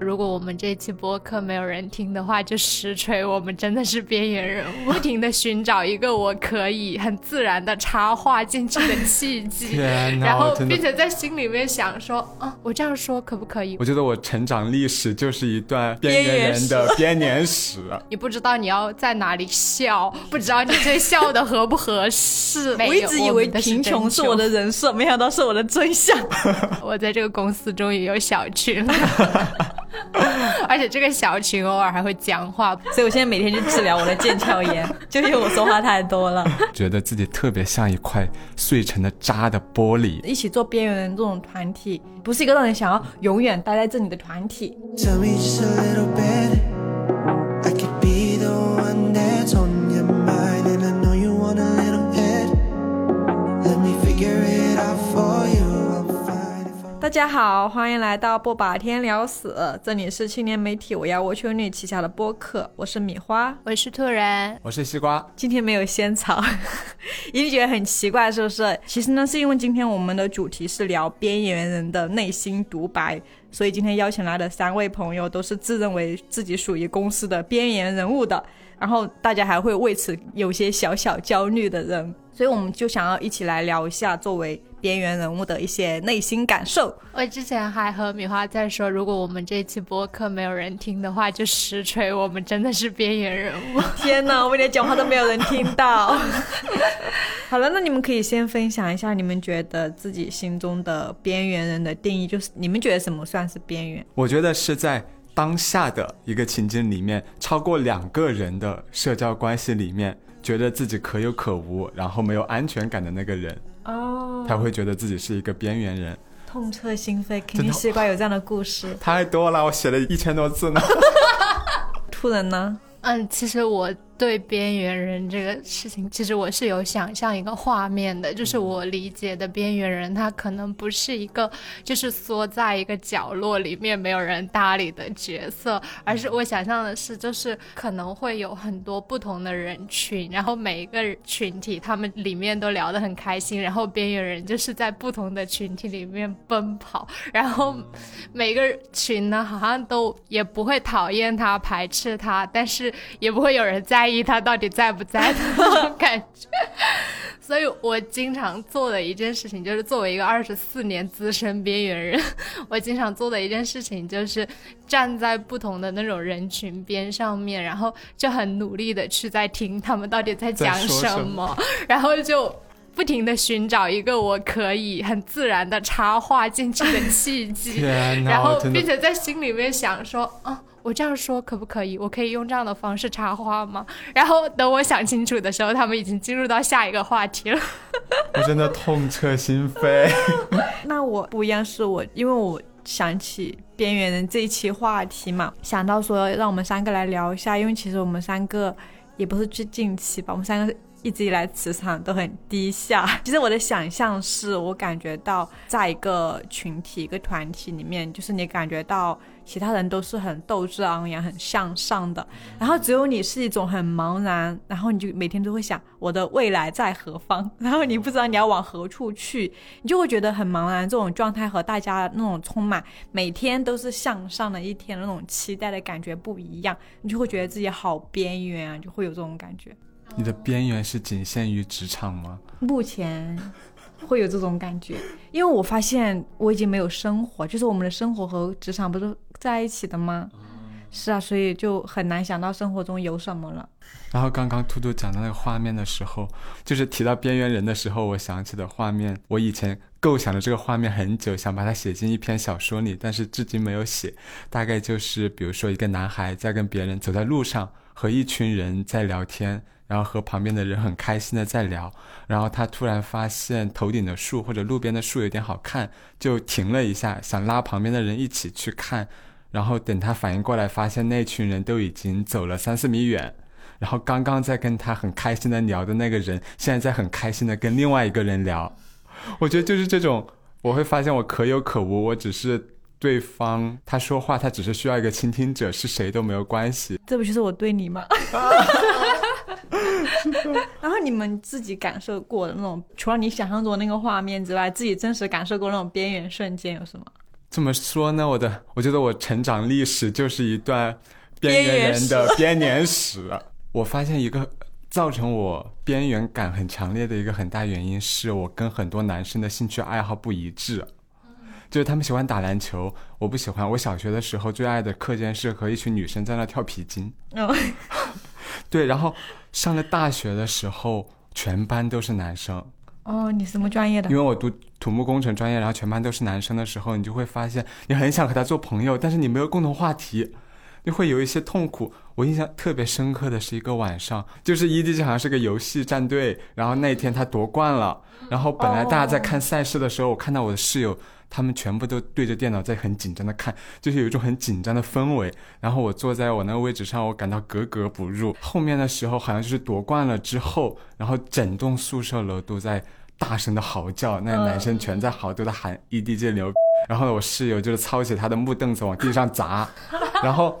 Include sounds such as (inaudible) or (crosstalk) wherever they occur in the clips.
如果我们这期播客没有人听的话，就实锤我们真的是边缘人物，不停的寻找一个我可以很自然的插话进去的契机，(laughs) 然后并且在心里面想说，啊，我这样说可不可以？我觉得我成长历史就是一段边缘人的 (laughs) 编年史。你不知道你要在哪里笑，(laughs) 不知道你这笑的合不合适。我一直以为贫穷是我的人设，没想到是我的真相。我在这个公司终于有小群了。(laughs) 而且这个小群偶尔还会讲话，所以我现在每天去治疗我的腱鞘炎，(laughs) 就因为我说话太多了。觉得自己特别像一块碎成的渣的玻璃。一起做边缘人这种团体，不是一个让人想要永远待在这里的团体。大家好，欢迎来到不把天聊死，这里是青年媒体我要我求你旗下的播客，我是米花，我是兔人，我是西瓜。今天没有仙草，(laughs) 一定觉得很奇怪，是不是？其实呢，是因为今天我们的主题是聊边缘人的内心独白，所以今天邀请来的三位朋友都是自认为自己属于公司的边缘人物的，然后大家还会为此有些小小焦虑的人，所以我们就想要一起来聊一下作为。边缘人物的一些内心感受。我之前还和米花在说，如果我们这期播客没有人听的话，就实锤我们真的是边缘人物。(laughs) 天哪，我们连讲话都没有人听到。(laughs) 好了，那你们可以先分享一下，你们觉得自己心中的边缘人的定义，就是你们觉得什么算是边缘？我觉得是在当下的一个情境里面，超过两个人的社交关系里面，觉得自己可有可无，然后没有安全感的那个人。哦，他会觉得自己是一个边缘人，痛彻心扉。肯定西瓜有这样的故事，(laughs) 太多了，我写了一千多字呢。(laughs) 突然呢？嗯，其实我。对边缘人这个事情，其实我是有想象一个画面的，就是我理解的边缘人，他可能不是一个就是缩在一个角落里面没有人搭理的角色，而是我想象的是，就是可能会有很多不同的人群，然后每一个群体他们里面都聊得很开心，然后边缘人就是在不同的群体里面奔跑，然后每个群呢好像都也不会讨厌他、排斥他，但是也不会有人在。意他到底在不在的 (laughs) 那种感觉，所以我经常做的一件事情，就是作为一个二十四年资深边缘人，(laughs) 我经常做的一件事情，就是站在不同的那种人群边上面，然后就很努力的去在听他们到底在讲什么，(laughs) 然后就不停的寻找一个我可以很自然的插话进去的契机，然后并且在心里面想说啊。我这样说可不可以？我可以用这样的方式插话吗？(laughs) 然后等我想清楚的时候，他们已经进入到下一个话题了。(laughs) 我真的痛彻心扉。(laughs) 那我不一样，是我因为我想起边缘人这一期话题嘛，想到说让我们三个来聊一下，因为其实我们三个也不是最近期吧，我们三个一直以来磁场都很低下。(laughs) 其实我的想象是我感觉到在一个群体、一个团体里面，就是你感觉到。其他人都是很斗志昂扬、很向上的，然后只有你是一种很茫然，然后你就每天都会想我的未来在何方，(laughs) 然后你不知道你要往何处去，你就会觉得很茫然。这种状态和大家那种充满每天都是向上的一天那种期待的感觉不一样，你就会觉得自己好边缘啊，就会有这种感觉。你的边缘是仅限于职场吗？目前。会有这种感觉，因为我发现我已经没有生活，就是我们的生活和职场不是在一起的吗？是啊，所以就很难想到生活中有什么了。然后刚刚兔兔讲到那个画面的时候，就是提到边缘人的时候，我想起的画面，我以前构想的这个画面很久，想把它写进一篇小说里，但是至今没有写。大概就是，比如说一个男孩在跟别人走在路上，和一群人在聊天。然后和旁边的人很开心的在聊，然后他突然发现头顶的树或者路边的树有点好看，就停了一下，想拉旁边的人一起去看。然后等他反应过来，发现那群人都已经走了三四米远。然后刚刚在跟他很开心的聊的那个人，现在在很开心的跟另外一个人聊。我觉得就是这种，我会发现我可有可无，我只是对方他说话，他只是需要一个倾听者，是谁都没有关系。这不就是我对你吗？(laughs) 然后你们自己感受过的那种，除了你想象中那个画面之外，自己真实感受过那种边缘瞬间有什么？怎么说呢？我的，我觉得我成长历史就是一段边缘人的 (laughs) 编年史。我发现一个造成我边缘感很强烈的一个很大原因，是我跟很多男生的兴趣爱好不一致。就是他们喜欢打篮球，我不喜欢。我小学的时候最爱的课间是和一群女生在那跳皮筋。哦，对，然后上了大学的时候，全班都是男生。哦，你什么专业的因？为我读土木工程专业，然后全班都是男生的时候，你就会发现你很想和他做朋友，但是你没有共同话题，就会有一些痛苦。我印象特别深刻的是一个晚上，就是 EDG 好像是个游戏战队，然后那天他夺冠了，然后本来大家在看赛事的时候，我看到我的室友。他们全部都对着电脑在很紧张的看，就是有一种很紧张的氛围。然后我坐在我那个位置上，我感到格格不入。后面的时候好像就是夺冠了之后，然后整栋宿舍楼都在大声的嚎叫，那男生全在嚎，都在喊 EDG 牛。然后我室友就是操起他的木凳子往地上砸，然后，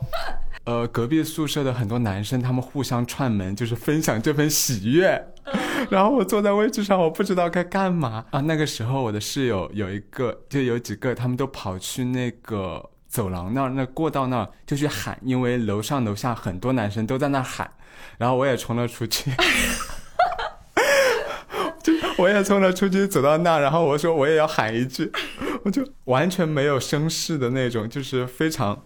呃，隔壁宿舍的很多男生他们互相串门，就是分享这份喜悦。然后我坐在位置上，我不知道该干嘛啊。那个时候我的室友有一个，就有几个，他们都跑去那个走廊那儿，那过道那儿就去喊，因为楼上楼下很多男生都在那喊。然后我也冲了出去，(laughs) 就我也冲了出去，走到那儿，然后我说我也要喊一句，我就完全没有声势的那种，就是非常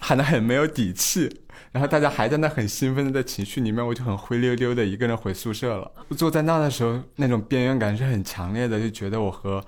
喊得很没有底气。然后大家还在那很兴奋的在情绪里面，我就很灰溜溜的一个人回宿舍了。坐在那的时候，那种边缘感是很强烈的，就觉得我和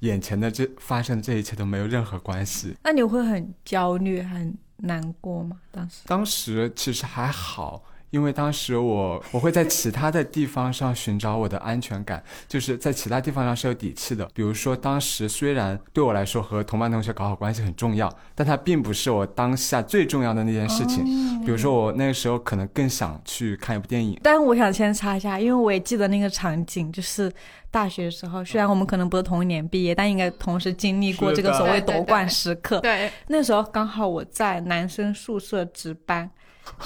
眼前的这发生的这一切都没有任何关系。那你会很焦虑、很难过吗？当时？当时其实还好，因为当时我我会在其他的地方上寻找我的安全感，就是在其他地方上是有底气的。比如说，当时虽然对我来说和同班同学搞好关系很重要，但它并不是我当下最重要的那件事情。比如说，我那个时候可能更想去看一部电影。但我想先插一下，因为我也记得那个场景，就是大学的时候，虽然我们可能不是同一年毕业，但应该同时经历过这个所谓夺冠时刻。对，那时候刚好我在男生宿舍值班，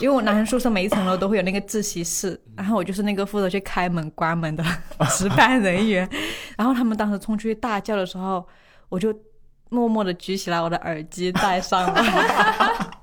因为我男生宿舍每一层楼都会有那个自习室，然后我就是那个负责去开门关门的 (laughs) 值班人员。然后他们当时冲出去大叫的时候，我就默默的举起来我的耳机戴上了。(laughs)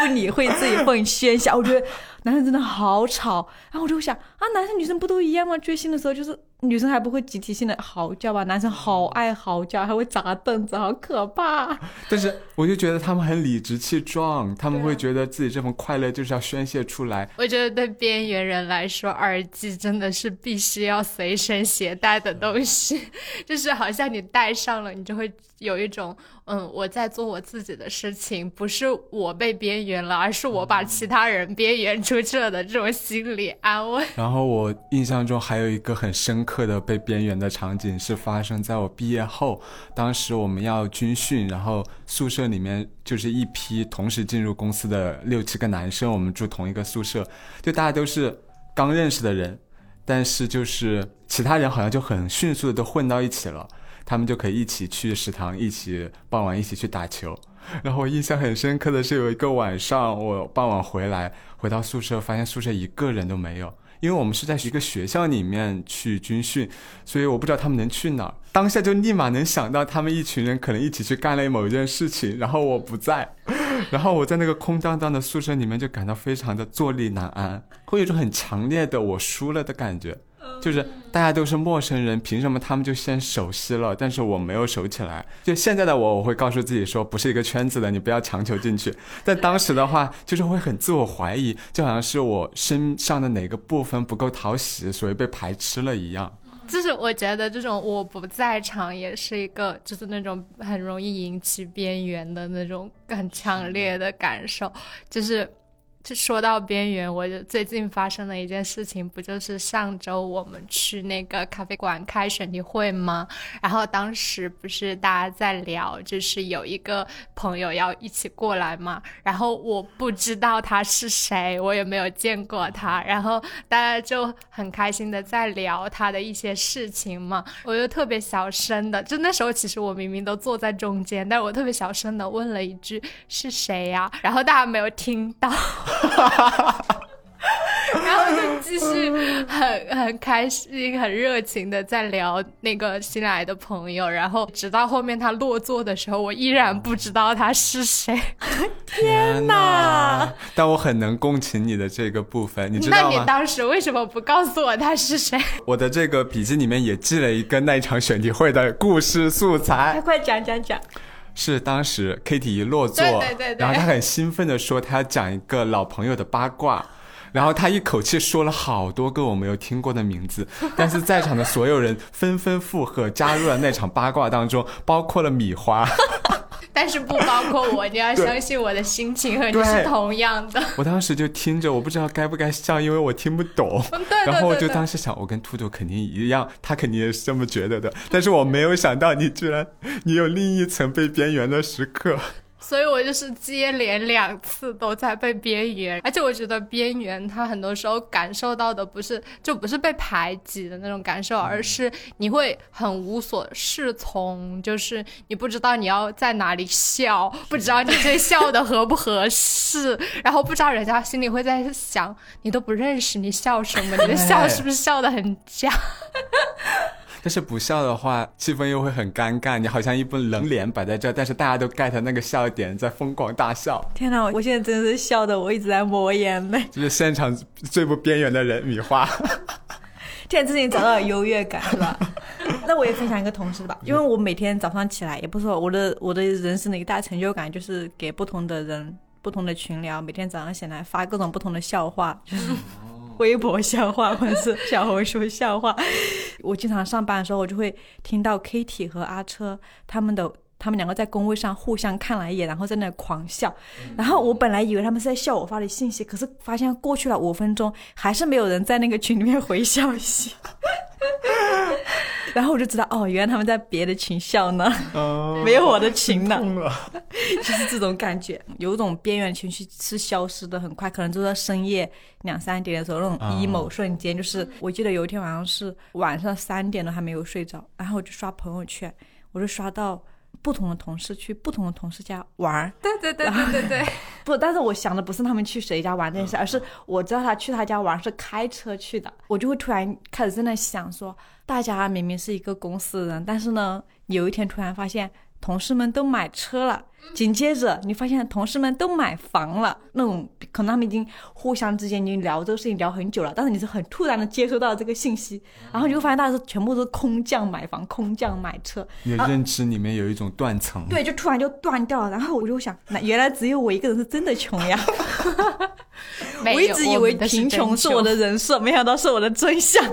不理会自己会喧嚣，我觉得男生真的好吵。然后我就想啊，男生女生不都一样吗？追星的时候就是女生还不会集体性的嚎叫吧？男生好爱嚎叫，还会砸凳子，好可怕。但是我就觉得他们很理直气壮，他们会觉得自己这份快乐就是要宣泄出来。我觉得对边缘人来说，耳机真的是必须要随身携带的东西，就是好像你戴上了，你就会有一种，嗯，我在做我自己的事情，不是我被边缘了，而是我把其他人边缘出去了的这种心理安慰。然后我印象中还有一个很深刻刻的被边缘的场景是发生在我毕业后，当时我们要军训，然后宿舍里面就是一批同时进入公司的六七个男生，我们住同一个宿舍，就大家都是刚认识的人，但是就是其他人好像就很迅速的都混到一起了，他们就可以一起去食堂，一起傍晚一起去打球。然后我印象很深刻的是有一个晚上，我傍晚回来，回到宿舍，发现宿舍一个人都没有。因为我们是在一个学校里面去军训，所以我不知道他们能去哪儿。当下就立马能想到他们一群人可能一起去干了某一件事情，然后我不在，(laughs) 然后我在那个空荡荡的宿舍里面就感到非常的坐立难安，会有一种很强烈的我输了的感觉。就是大家都是陌生人，凭什么他们就先熟悉了，但是我没有熟起来？就现在的我，我会告诉自己说，不是一个圈子的，你不要强求进去。(laughs) 但当时的话，就是会很自我怀疑，就好像是我身上的哪个部分不够讨喜，所以被排斥了一样。就是我觉得这种我不在场也是一个，就是那种很容易引起边缘的那种很强烈的感受，就是。就说到边缘，我就最近发生的一件事情，不就是上周我们去那个咖啡馆开选题会吗？然后当时不是大家在聊，就是有一个朋友要一起过来嘛，然后我不知道他是谁，我也没有见过他，然后大家就很开心的在聊他的一些事情嘛，我就特别小声的，就那时候其实我明明都坐在中间，但是我特别小声的问了一句是谁呀、然后大家没有听到。然 (laughs) 然后就继续很很开心、很热情的在聊那个新来的朋友，然后直到后面他落座的时候，我依然不知道他是谁。(laughs) 天哪！但我很能共情你的这个部分，你知道吗？那你当时为什么不告诉我他是谁？我的这个笔记里面也记了一个那一场选题会的故事素材，快快讲讲讲。是当时 Kitty 一落座，然后他很兴奋的说他要讲一个老朋友的八卦，然后他一口气说了好多个我没有听过的名字，(laughs) 但是在场的所有人纷纷附和，加入了那场八卦当中，包括了米花。但是不包括我，你要相信我的心情和你是同样的。我当时就听着，我不知道该不该笑，因为我听不懂。(laughs) 然后我就当时想，我跟兔兔肯定一样，他肯定也是这么觉得的。但是我没有想到，你居然你有另一层被边缘的时刻。所以我就是接连两次都在被边缘，而且我觉得边缘他很多时候感受到的不是就不是被排挤的那种感受，而是你会很无所适从，就是你不知道你要在哪里笑，不知道你这笑的合不合适，然后不知道人家心里会在想你都不认识你笑什么，你的笑是不是笑的很假。但是不笑的话，气氛又会很尴尬。你好像一副冷脸摆在这，但是大家都 get 那个笑点，在疯狂大笑。天哪，我现在真的是笑的，我一直在抹眼泪。就是现场最不边缘的人，米花。现在自己找到了优越感，是吧？(laughs) 那我也分享一个同事吧，因为我每天早上起来，也不是说我的我的人生的一大成就感，就是给不同的人、不同的群聊，每天早上醒来发各种不同的笑话，就是。微博笑话或者是 (laughs) 小红书笑话，我经常上班的时候，我就会听到 Kitty 和阿车他们的，他们两个在工位上互相看了一眼，然后在那狂笑。然后我本来以为他们是在笑我发的信息，可是发现过去了五分钟，还是没有人在那个群里面回消息。(laughs) 然后我就知道，哦，原来他们在别的群笑呢，(laughs) 没有我的群呢。(laughs) 就是这种感觉，有种边缘情绪是消失的很快，可能就在深夜两三点的时候，那种 emo 瞬间，就是我记得有一天晚上是晚上三点都还没有睡着，然后我就刷朋友圈，我就刷到。不同的同事去不同的同事家玩儿，对对对对对对，(laughs) 不，但是我想的不是他们去谁家玩这件事，而是我知道他去他家玩是开车去的，我就会突然开始在那想说，大家明明是一个公司的人，但是呢，有一天突然发现。同事们都买车了，紧接着你发现同事们都买房了，那种可能他们已经互相之间已经聊这个事情聊很久了，但是你是很突然的接收到这个信息，然后你会发现大家是全部都是空降买房、空降买车。你的认知里面有一种断层，对，就突然就断掉了。然后我就想，那原来只有我一个人是真的穷呀！我一直以为贫穷是我的人设，没想到是我的真相。(laughs)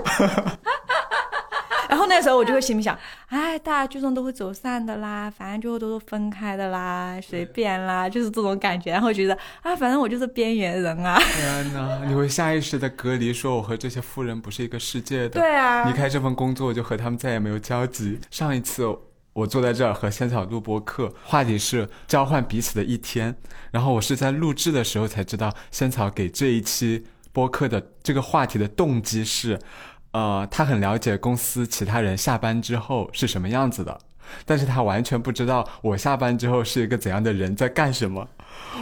然后那时候我就会心里想，(laughs) 哎，大家最终都会走散的啦，反正最后都是分开的啦，随便啦，就是这种感觉。然后觉得啊，反正我就是边缘人啊。天哪，你会下意识的隔离，说我和这些富人不是一个世界的。对啊。离开这份工作，我就和他们再也没有交集。上一次我坐在这儿和仙草录播课，话题是交换彼此的一天。然后我是在录制的时候才知道，仙草给这一期播客的这个话题的动机是。呃，他很了解公司其他人下班之后是什么样子的，但是他完全不知道我下班之后是一个怎样的人，在干什么。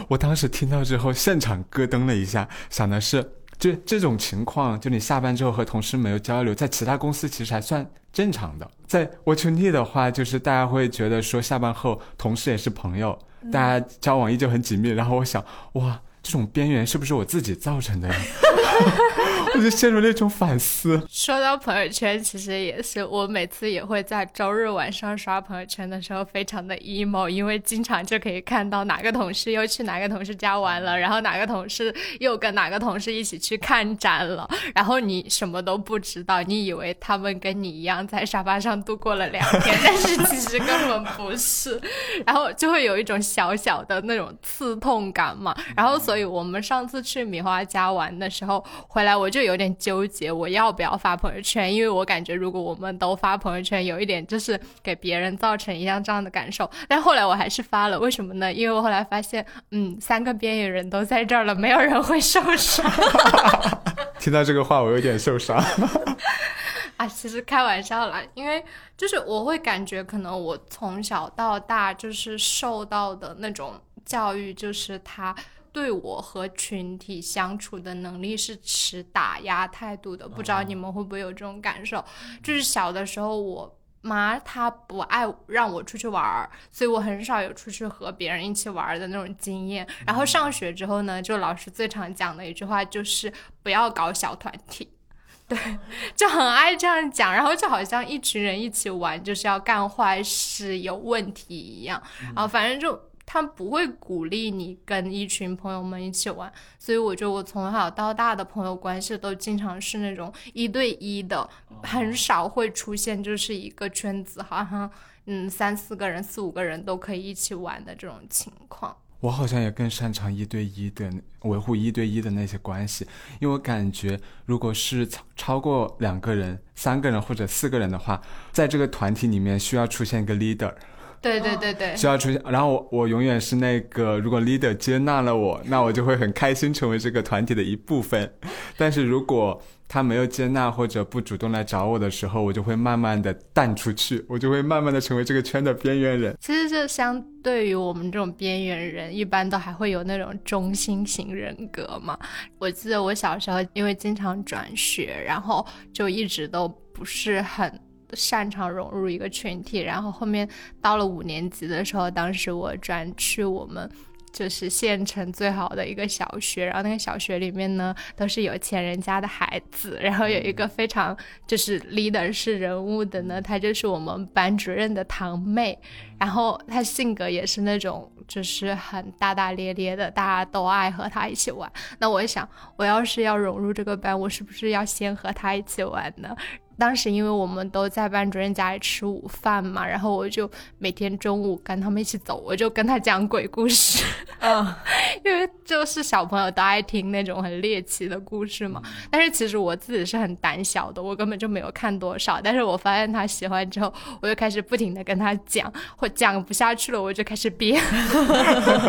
我当时听到之后，现场咯噔了一下，想的是，这这种情况，就你下班之后和同事没有交流，在其他公司其实还算正常的。在 Watch Me 的话，就是大家会觉得说，下班后同事也是朋友，大家交往依旧很紧密。然后我想，哇，这种边缘是不是我自己造成的呀？(laughs) 我就陷入那种反思。说到朋友圈，其实也是我每次也会在周日晚上刷朋友圈的时候，非常的 emo，因为经常就可以看到哪个同事又去哪个同事家玩了，然后哪个同事又跟哪个同事一起去看展了，然后你什么都不知道，你以为他们跟你一样在沙发上度过了两天，但是其实根本不是，然后就会有一种小小的那种刺痛感嘛。然后，所以我们上次去米花家玩的时候回来，我就。就有点纠结，我要不要发朋友圈？因为我感觉如果我们都发朋友圈，有一点就是给别人造成一样这样的感受。但后来我还是发了，为什么呢？因为我后来发现，嗯，三个边缘人都在这儿了，没有人会受伤。听到这个话，我有点受伤。啊，其实开玩笑啦，因为就是我会感觉，可能我从小到大就是受到的那种教育，就是他。对我和群体相处的能力是持打压态度的。不知道你们会不会有这种感受？就是小的时候，我妈她不爱让我出去玩儿，所以我很少有出去和别人一起玩的那种经验。然后上学之后呢，就老师最常讲的一句话就是不要搞小团体。(laughs) 对，就很爱这样讲，然后就好像一群人一起玩就是要干坏事、有问题一样，然后反正就他不会鼓励你跟一群朋友们一起玩，所以我觉得我从小到大的朋友关系都经常是那种一对一的，很少会出现就是一个圈子，好像嗯三四个人、四五个人都可以一起玩的这种情况。我好像也更擅长一对一的维护一对一的那些关系，因为我感觉如果是超超过两个人、三个人或者四个人的话，在这个团体里面需要出现一个 leader，对对对对，需要出现。然后我我永远是那个，如果 leader 接纳了我，那我就会很开心成为这个团体的一部分。但是如果他没有接纳或者不主动来找我的时候，我就会慢慢的淡出去，我就会慢慢的成为这个圈的边缘人。其实，就相对于我们这种边缘人，一般都还会有那种中心型人格嘛。我记得我小时候因为经常转学，然后就一直都不是很擅长融入一个群体。然后后面到了五年级的时候，当时我转去我们。就是县城最好的一个小学，然后那个小学里面呢都是有钱人家的孩子，然后有一个非常就是 leader 式人物的呢，她就是我们班主任的堂妹，然后她性格也是那种就是很大大咧咧的，大家都爱和她一起玩。那我想，我要是要融入这个班，我是不是要先和她一起玩呢？当时因为我们都在班主任家里吃午饭嘛，然后我就每天中午跟他们一起走，我就跟他讲鬼故事，嗯，(laughs) 因为就是小朋友都爱听那种很猎奇的故事嘛。但是其实我自己是很胆小的，我根本就没有看多少。但是我发现他喜欢之后，我就开始不停的跟他讲，或讲不下去了，我就开始编，(laughs)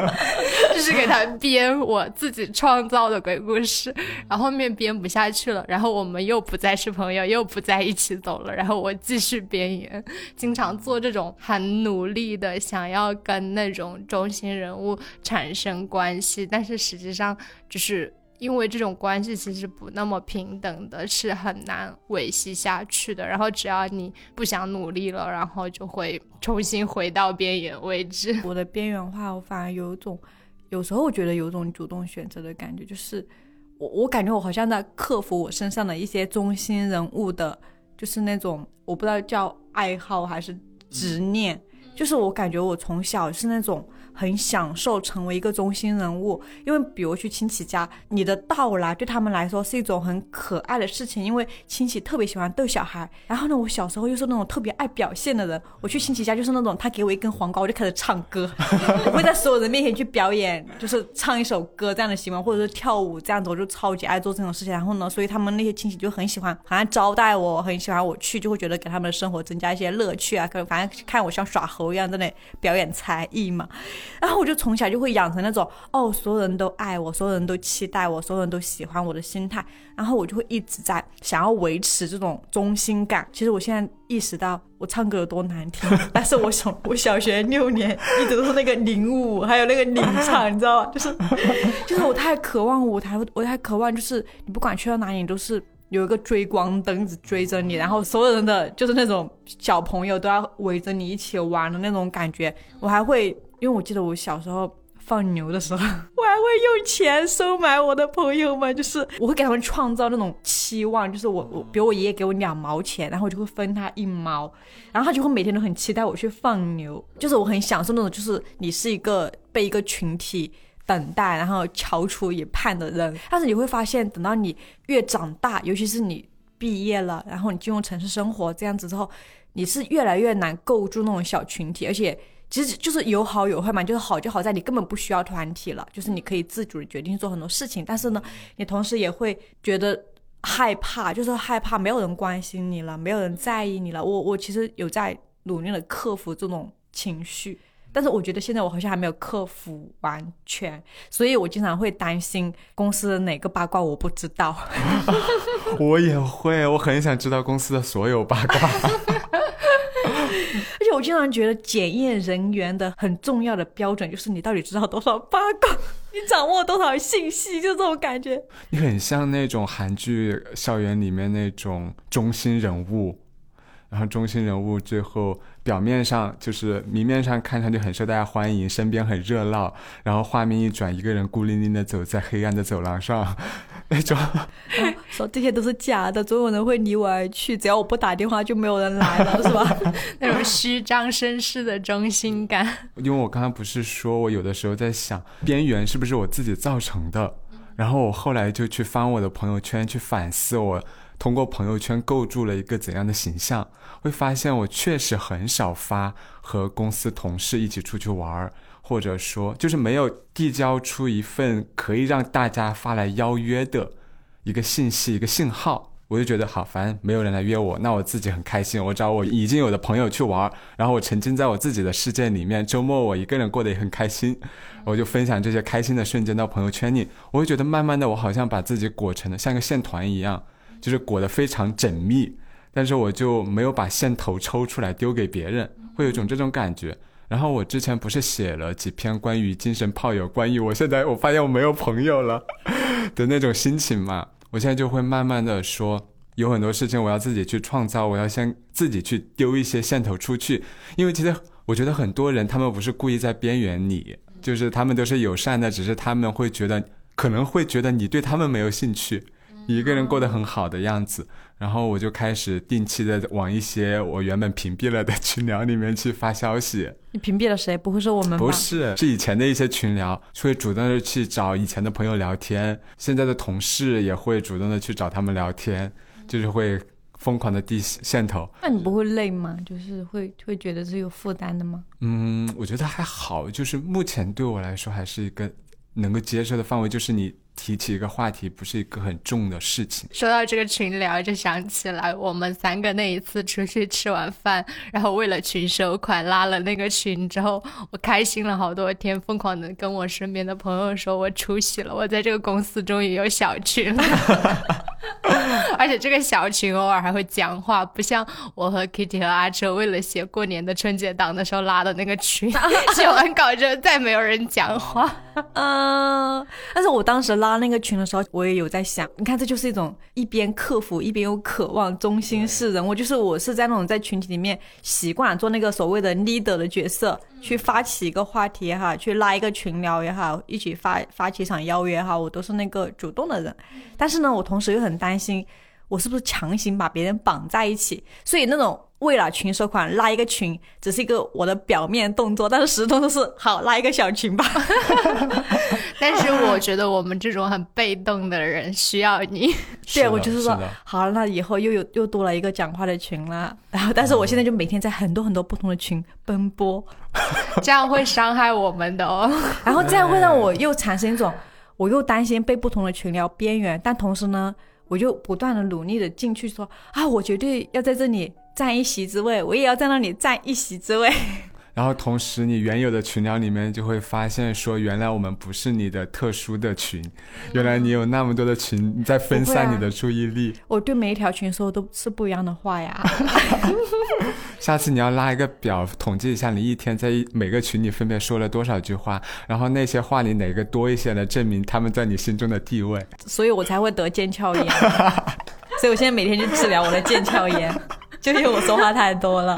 (laughs) 就是给他编我自己创造的鬼故事。然后后面编不下去了，然后我们又不再是朋友，又不再。一起走了，然后我继续边缘，经常做这种很努力的想要跟那种中心人物产生关系，但是实际上就是因为这种关系其实不那么平等的，是很难维系下去的。然后只要你不想努力了，然后就会重新回到边缘位置。我的边缘化，我反而有一种，有时候我觉得有种主动选择的感觉，就是。我我感觉我好像在克服我身上的一些中心人物的，就是那种我不知道叫爱好还是执念，就是我感觉我从小是那种。很享受成为一个中心人物，因为比如去亲戚家，你的到来对他们来说是一种很可爱的事情，因为亲戚特别喜欢逗小孩。然后呢，我小时候又是那种特别爱表现的人，我去亲戚家就是那种他给我一根黄瓜，我就开始唱歌，(laughs) 我会在所有人面前去表演，就是唱一首歌这样的行为，或者是跳舞这样子，我就超级爱做这种事情。然后呢，所以他们那些亲戚就很喜欢，好像招待我，很喜欢我去，就会觉得给他们的生活增加一些乐趣啊，可能反正看我像耍猴一样在那表演才艺嘛。然后我就从小就会养成那种哦，所有人都爱我，所有人都期待我，所有人都喜欢我的心态。然后我就会一直在想要维持这种中心感。其实我现在意识到我唱歌有多难听，但是我从我小学六年一直都是那个领舞，还有那个领唱，你知道吗？就是就是我太渴望舞台，我太渴望就是你不管去到哪里你都是。有一个追光灯子追着你，然后所有人的就是那种小朋友都要围着你一起玩的那种感觉。我还会，因为我记得我小时候放牛的时候，(laughs) 我还会用钱收买我的朋友们，就是我会给他们创造那种期望，就是我我，比如我爷爷给我两毛钱，然后我就会分他一毛，然后他就会每天都很期待我去放牛，就是我很享受那种，就是你是一个被一个群体。等待，然后翘楚以盼的人，但是你会发现，等到你越长大，尤其是你毕业了，然后你进入城市生活这样子之后，你是越来越难构筑那种小群体，而且其实就是有好有坏嘛，就是好就好在你根本不需要团体了，就是你可以自主的决定做很多事情，但是呢，你同时也会觉得害怕，就是害怕没有人关心你了，没有人在意你了。我我其实有在努力的克服这种情绪。但是我觉得现在我好像还没有克服完全，所以我经常会担心公司的哪个八卦我不知道。(laughs) 我也会，我很想知道公司的所有八卦。(laughs) 而且我经常觉得检验人员的很重要的标准就是你到底知道多少八卦，你掌握多少信息，就这种感觉。你很像那种韩剧校园里面那种中心人物，然后中心人物最后表面上就是明面上看上去很受大家欢迎，身边很热闹，然后画面一转，一个人孤零零的走在黑暗的走廊上，那种。(laughs) 说这些都是假的，总有人会离我而去，只要我不打电话，就没有人来了，(laughs) 是吧？(laughs) 那种虚张声势的中心感。因为我刚刚不是说我有的时候在想，边缘是不是我自己造成的？然后我后来就去翻我的朋友圈，去反思我通过朋友圈构筑了一个怎样的形象，会发现我确实很少发和公司同事一起出去玩儿，或者说就是没有递交出一份可以让大家发来邀约的一个信息、一个信号。我就觉得好，反正没有人来约我，那我自己很开心。我找我已经有的朋友去玩，然后我沉浸在我自己的世界里面。周末我一个人过得也很开心，我就分享这些开心的瞬间到朋友圈里。我会觉得慢慢的，我好像把自己裹成了像个线团一样，就是裹得非常缜密，但是我就没有把线头抽出来丢给别人，会有一种这种感觉。然后我之前不是写了几篇关于精神炮友，关于我现在我发现我没有朋友了 (laughs) 的那种心情嘛。我现在就会慢慢的说，有很多事情我要自己去创造，我要先自己去丢一些线头出去，因为其实我觉得很多人他们不是故意在边缘你，就是他们都是友善的，只是他们会觉得可能会觉得你对他们没有兴趣，你一个人过得很好的样子，然后我就开始定期的往一些我原本屏蔽了的群聊里面去发消息。你屏蔽了谁？不会是我们吧？不是，是以前的一些群聊，会主动的去找以前的朋友聊天，现在的同事也会主动的去找他们聊天，就是会疯狂的递线头。那你不会累吗？就是会会觉得是有负担的吗？嗯，我觉得还好，就是目前对我来说还是一个能够接受的范围，就是你提起一个话题不是一个很重的事情。说到这个群聊，就想起来我们三个那一次出去吃完饭，然后为了群收款拉了那个群之后，我开心了好多天，疯狂的跟我身边的朋友说我出息了，我在这个公司终于有小群了，而且这个小群偶尔还会讲话，不像我和 Kitty 和阿车为了写过年的春节档的时候拉的那个群，(laughs) 写完稿之后再没有人讲话。嗯，但是我当时拉那个群的时候，我也有在想，你看这就是一种一边克服一边又渴望中心是人。我就是我是在那种在群体里面习惯做那个所谓的 leader 的角色，去发起一个话题哈，去拉一个群聊也好，一起发发起一场邀约哈，我都是那个主动的人。但是呢，我同时又很担心，我是不是强行把别人绑在一起？所以那种为了群收款拉一个群，只是一个我的表面动作，但是实动都是好拉一个小群吧。(laughs) 但是我觉得我们这种很被动的人需要你。(laughs) 对，我就是说好，那以后又有又多了一个讲话的群了。然后，但是我现在就每天在很多很多不同的群奔波，(laughs) 这样会伤害我们的哦。然后这样会让我又产生一种，我又担心被不同的群聊边缘，但同时呢，我就不断的努力的进去说啊，我绝对要在这里占一席之位，我也要在那里占一席之位。然后同时，你原有的群聊里面就会发现说，原来我们不是你的特殊的群，原来你有那么多的群 (laughs) 你在分散你的注意力。我对每一条群说的都是不一样的话呀。(laughs) 下次你要拉一个表，统计一下你一天在每个群里分别说了多少句话，然后那些话里哪个多一些来证明他们在你心中的地位。所以我才会得腱鞘炎。所以我现在每天去治疗我的腱鞘炎，就因为我说话太多了。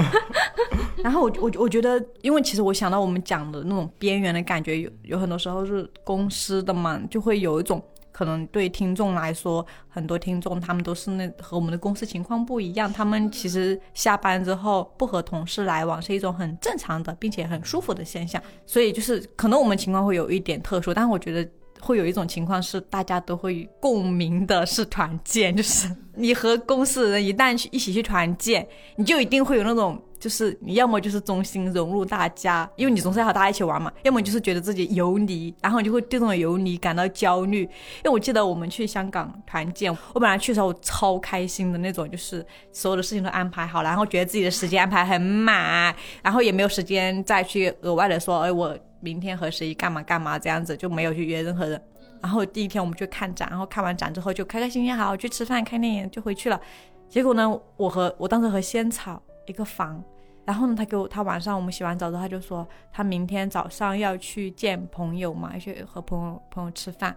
(laughs) 然后我我我觉得，因为其实我想到我们讲的那种边缘的感觉，有有很多时候是公司的嘛，就会有一种可能对听众来说，很多听众他们都是那和我们的公司情况不一样，他们其实下班之后不和同事来往是一种很正常的，并且很舒服的现象。所以就是可能我们情况会有一点特殊，但我觉得会有一种情况是大家都会共鸣的，是团建，就是你和公司的人一旦去一起去团建，你就一定会有那种。就是你要么就是中心融入大家，因为你总是要和大家一起玩嘛；要么就是觉得自己游离，然后你就会对这种游离感到焦虑。因为我记得我们去香港团建，我本来去的时候超开心的那种，就是所有的事情都安排好了，然后觉得自己的时间安排很满，然后也没有时间再去额外的说，哎，我明天和谁干嘛干嘛这样子，就没有去约任何人。然后第一天我们去看展，然后看完展之后就开开心心好去吃饭看电影就回去了。结果呢，我和我当时和仙草一个房，然后呢，他给我，他晚上我们洗完澡之后，他就说他明天早上要去见朋友嘛，要去和朋友朋友吃饭。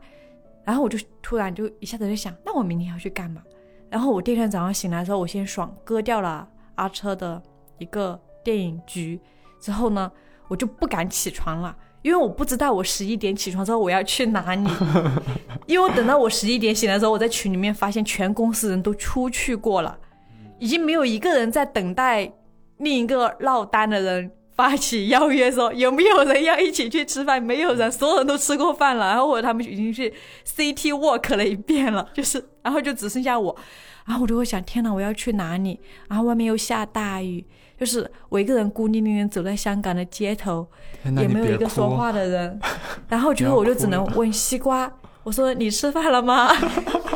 然后我就突然就一下子就想，那我明天要去干嘛？然后我第二天早上醒来的时候，我先爽割掉了阿车的一个电影局，之后呢，我就不敢起床了，因为我不知道我十一点起床之后我要去哪里。(laughs) 因为我等到我十一点醒来之后，我在群里面发现全公司人都出去过了，已经没有一个人在等待另一个落单的人发起邀约说有没有人要一起去吃饭？没有人，所有人都吃过饭了，然后或者他们已经去 CT walk 了一遍了，(laughs) 就是，然后就只剩下我，然后我就会想，天哪，我要去哪里？然后外面又下大雨，就是我一个人孤零零的走在香港的街头，也没有一个说话的人，然后最后我就只能 (laughs) 问西瓜，我说你吃饭了吗？(laughs)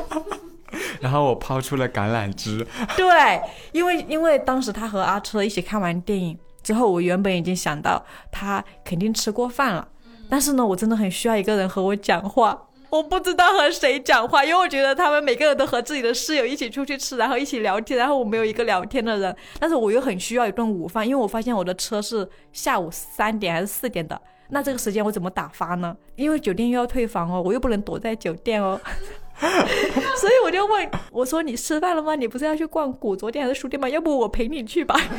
然后我抛出了橄榄枝，(laughs) 对，因为因为当时他和阿车一起看完电影之后，我原本已经想到他肯定吃过饭了，但是呢，我真的很需要一个人和我讲话。我不知道和谁讲话，因为我觉得他们每个人都和自己的室友一起出去吃，然后一起聊天，然后我没有一个聊天的人，但是我又很需要一顿午饭，因为我发现我的车是下午三点还是四点的，那这个时间我怎么打发呢？因为酒店又要退房哦，我又不能躲在酒店哦，(laughs) (laughs) 所以我就问我说：“你吃饭了吗？你不是要去逛古着店还是书店吗？要不我陪你去吧。(laughs) ”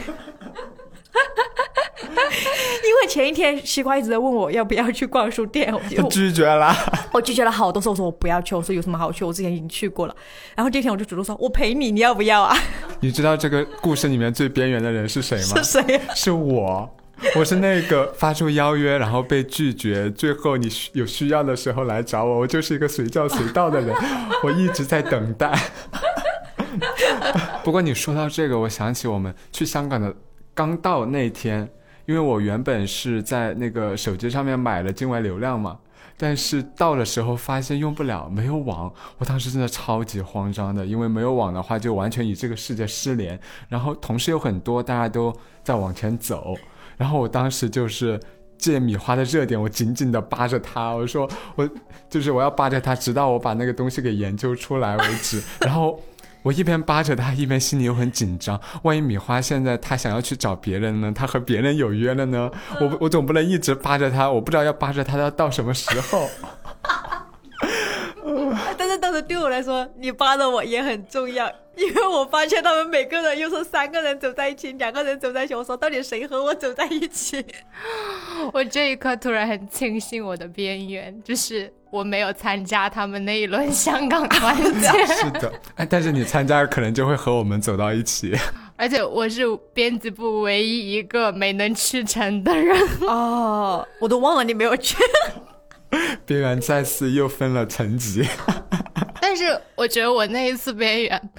因为前一天西瓜一直在问我要不要去逛书店，我就 (laughs) 拒绝了。我拒绝了好多次，我说我不要去，我说有什么好去？我之前已经去过了。然后这天我就主动说，我陪你，你要不要啊？你知道这个故事里面最边缘的人是谁吗是？谁呀、是我，(laughs) 我是那个发出邀约然后被拒绝，最后你需有需要的时候来找我，我就是一个随叫随到的人，(laughs) 我一直在等待。(laughs) 不过你说到这个，我想起我们去香港的刚到那天，因为我原本是在那个手机上面买了境外流量嘛。但是到的时候发现用不了，没有网，我当时真的超级慌张的，因为没有网的话就完全与这个世界失联。然后同事有很多，大家都在往前走，然后我当时就是借米花的热点，我紧紧的扒着它，我说我就是我要扒着它，直到我把那个东西给研究出来为止。然后我一边扒着他，一边心里又很紧张，万一米花现在他想要去找别人呢？他和别人有约了呢？我我总不能一直扒着他，我不知道要扒着他要到什么时候。但是当时对我来说，你扒着我也很重要，因为我发现他们每个人又是三个人走在一起，两个人走在一起，我说到底谁和我走在一起？(laughs) 我这一刻突然很庆幸我的边缘，就是我没有参加他们那一轮香港团 (laughs) 建，是的，哎，但是你参加可能就会和我们走到一起。(laughs) 而且我是编辑部唯一一个没能去成的人。哦，我都忘了你没有去。边缘再次又分了层级。但是我觉得我那一次边缘，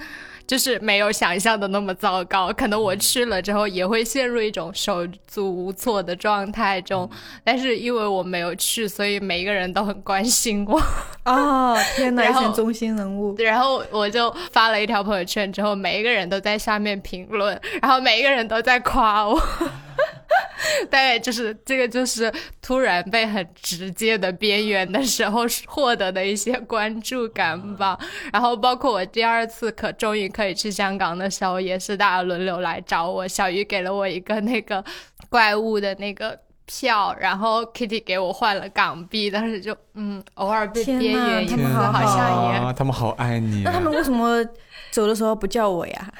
就是没有想象的那么糟糕。可能我去了之后也会陷入一种手足无措的状态中，但是因为我没有去，所以每一个人都很关心我。哦，天哪，(laughs) 然后中心人物。然后我就发了一条朋友圈，之后每一个人都在下面评论，然后每一个人都在夸我。(laughs) (laughs) 大概就是这个，就是突然被很直接的边缘的时候获得的一些关注感吧。然后包括我第二次可终于可以去香港的时候，也是大家轮流来找我。小鱼给了我一个那个怪物的那个票，然后 Kitty 给我换了港币，但是就嗯，偶尔被边缘一次，呐他们好好像也啊，他们好爱你、啊。那他们为什么走的时候不叫我呀？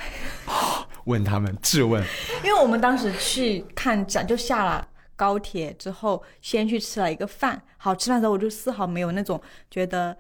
(laughs) 问他们质问，因为我们当时去看展，就下了高铁之后，先去吃了一个饭。好吃饭的时候，我就丝毫没有那种觉得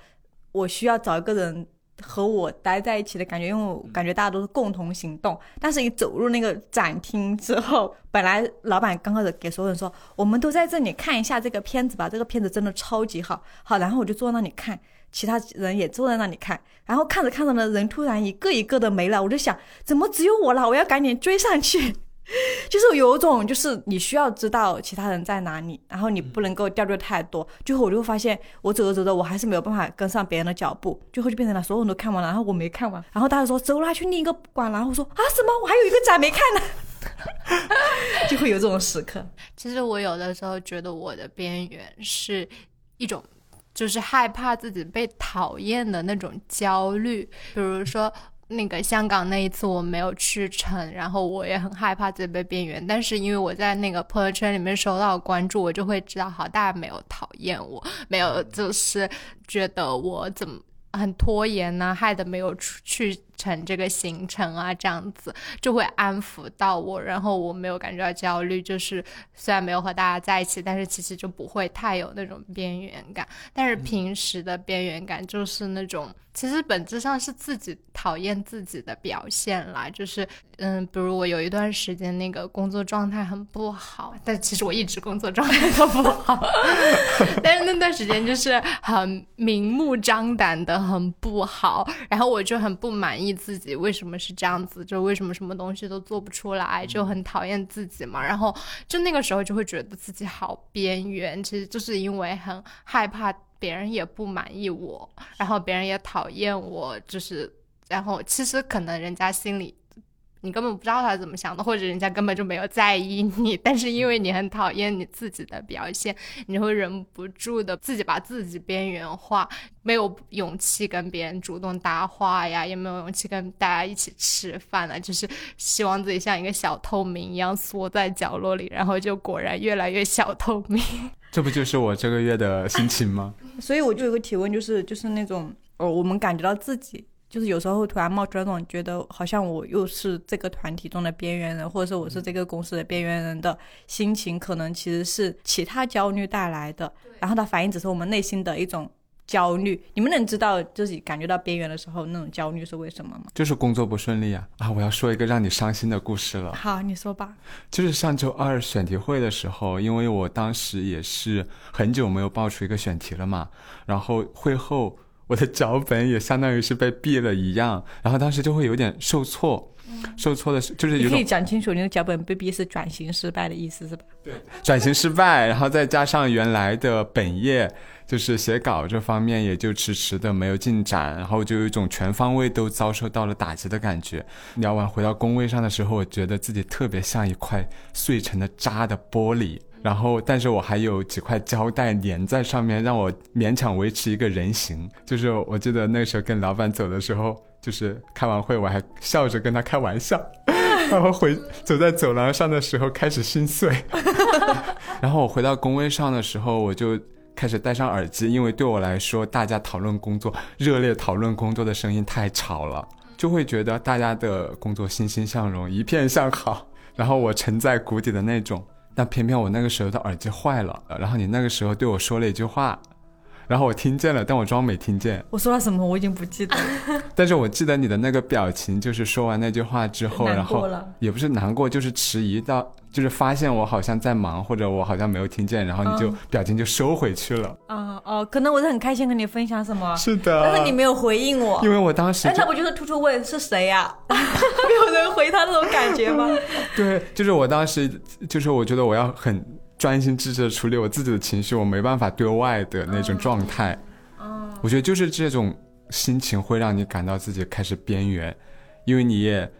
我需要找一个人和我待在一起的感觉，因为我感觉大家都是共同行动。但是一走入那个展厅之后，本来老板刚开始给所有人说，我们都在这里看一下这个片子吧，这个片子真的超级好。好，然后我就坐那里看。其他人也坐在那里看，然后看着看着呢，人突然一个一个的没了，我就想，怎么只有我了？我要赶紧追上去。(laughs) 就是有一种，就是你需要知道其他人在哪里，然后你不能够掉队太多。最后我就发现，我走着走着，我还是没有办法跟上别人的脚步，最后就变成了所有人都看完了，然后我没看完。然后大家说走啦，去另一个馆，然后我说啊什么？我还有一个展没看呢，就会有这种时刻。其实我有的时候觉得我的边缘是一种，就是害怕自己被讨厌的那种焦虑。比如说那个香港那一次我没有去成，然后我也很害怕自己被边缘。但是因为我在那个朋友圈里面收到关注，我就会知道，好，大家没有讨厌我，没有就是觉得我怎么很拖延呢，害得没有出去。成这个行程啊，这样子就会安抚到我，然后我没有感觉到焦虑。就是虽然没有和大家在一起，但是其实就不会太有那种边缘感。但是平时的边缘感就是那种，其实本质上是自己讨厌自己的表现啦。就是嗯，比如我有一段时间那个工作状态很不好，但其实我一直工作状态都不好。(laughs) 但是那段时间就是很明目张胆的很不好，然后我就很不满意。自己为什么是这样子？就为什么什么东西都做不出来，就很讨厌自己嘛。然后就那个时候就会觉得自己好边缘，其实就是因为很害怕别人也不满意我，然后别人也讨厌我，就是然后其实可能人家心里。你根本不知道他怎么想的，或者人家根本就没有在意你，(laughs) 但是因为你很讨厌你自己的表现，你会忍不住的自己把自己边缘化，没有勇气跟别人主动搭话呀，也没有勇气跟大家一起吃饭了，就是希望自己像一个小透明一样缩在角落里，然后就果然越来越小透明。(laughs) 这不就是我这个月的心情吗？(laughs) 所以我就有个提问，就是就是那种，哦，我们感觉到自己。就是有时候会突然冒出来那种觉得好像我又是这个团体中的边缘人，或者说我是这个公司的边缘人的心情，可能其实是其他焦虑带来的。然后它反映只是我们内心的一种焦虑。你们能知道自己感觉到边缘的时候那种焦虑是为什么吗？就是工作不顺利啊！啊，我要说一个让你伤心的故事了。好，你说吧。就是上周二选题会的时候，因为我当时也是很久没有报出一个选题了嘛，然后会后。我的脚本也相当于是被毙了一样，然后当时就会有点受挫，受挫的是就是你可以讲清楚，你的脚本被毙是转型失败的意思是吧？对，转型失败，然后再加上原来的本业就是写稿这方面也就迟迟的没有进展，然后就有一种全方位都遭受到了打击的感觉。聊完回到工位上的时候，我觉得自己特别像一块碎成的渣的玻璃。然后，但是我还有几块胶带粘在上面，让我勉强维持一个人形。就是我记得那时候跟老板走的时候，就是开完会我还笑着跟他开玩笑，(laughs) 然后回走在走廊上的时候开始心碎。(laughs) 然后我回到工位上的时候，我就开始戴上耳机，因为对我来说，大家讨论工作、热烈讨论工作的声音太吵了，就会觉得大家的工作欣欣向荣、一片向好，然后我沉在谷底的那种。但偏偏我那个时候的耳机坏了，然后你那个时候对我说了一句话。然后我听见了，但我装没听见。我说了什么？我已经不记得了。(laughs) 但是我记得你的那个表情，就是说完那句话之后，然后也不是难过，就是迟疑到，就是发现我好像在忙，或者我好像没有听见，然后你就表情就收回去了。啊哦，可能我是很开心跟你分享什么。是的。但是你没有回应我，因为我当时。那不就是突出问是谁呀？没 (laughs) 有人回他那种感觉吗？(laughs) 对，就是我当时，就是我觉得我要很。专心致志的处理我自己的情绪，我没办法对外的那种状态。我觉得就是这种心情会让你感到自己开始边缘，因为你也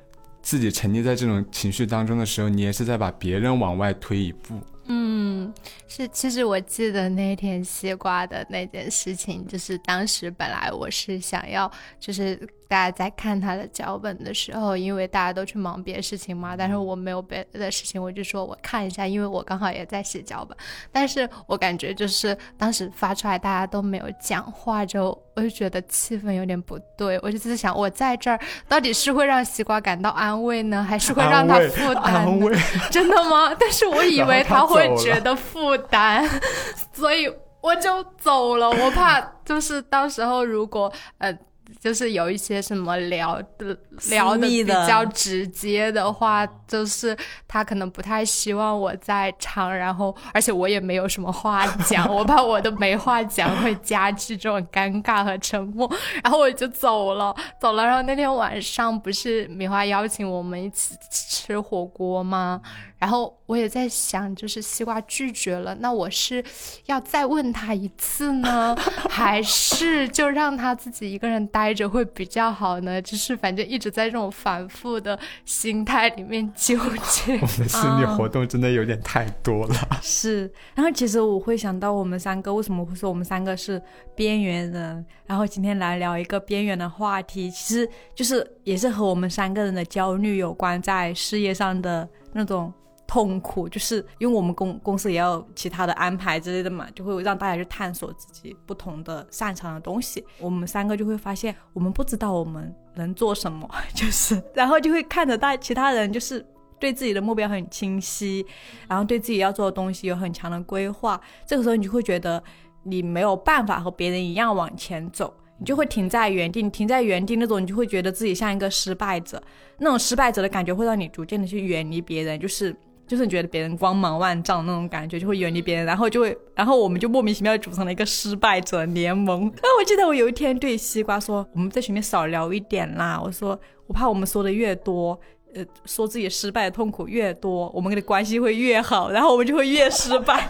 自己沉溺在这种情绪当中的时候，你也是在把别人往外推一步。嗯，是，其实我记得那天西瓜的那件事情，就是当时本来我是想要，就是。大家在看他的脚本的时候，因为大家都去忙别的事情嘛，但是我没有别的事情，我就说我看一下，因为我刚好也在写脚本。但是我感觉就是当时发出来，大家都没有讲话，就我就觉得气氛有点不对。我就在想，我在这儿到底是会让西瓜感到安慰呢，还是会让他负担？(laughs) 真的吗？(laughs) 但是我以为他会觉得负担，(laughs) 所以我就走了。我怕就是到时候如果呃。就是有一些什么聊的聊的比较直接的话，就是他可能不太希望我在场，然后而且我也没有什么话 (laughs) 讲，我怕我的没话讲会加剧这种尴尬和沉默，然后我就走了，走了。然后那天晚上不是米花邀请我们一起吃火锅吗？然后我也在想，就是西瓜拒绝了，那我是要再问他一次呢，(laughs) 还是就让他自己一个人待着会比较好呢？就是反正一直在这种反复的心态里面纠结。我们心理活动真的有点太多了。是，然后其实我会想到我们三个为什么会说我们三个是边缘人，然后今天来聊一个边缘的话题，其实就是也是和我们三个人的焦虑有关，在事业上的那种。痛苦，就是因为我们公公司也有其他的安排之类的嘛，就会让大家去探索自己不同的擅长的东西。我们三个就会发现，我们不知道我们能做什么，(laughs) 就是，然后就会看着大其他人，就是对自己的目标很清晰，然后对自己要做的东西有很强的规划。这个时候你就会觉得你没有办法和别人一样往前走，你就会停在原地，你停在原地那种，你就会觉得自己像一个失败者，那种失败者的感觉会让你逐渐的去远离别人，就是。就是觉得别人光芒万丈那种感觉，就会远离别人，然后就会，然后我们就莫名其妙组成了一个失败者联盟。那我记得我有一天对西瓜说：“我们在群里面少聊一点啦。”我说：“我怕我们说的越多，呃，说自己失败的痛苦越多，我们的关系会越好，然后我们就会越失败。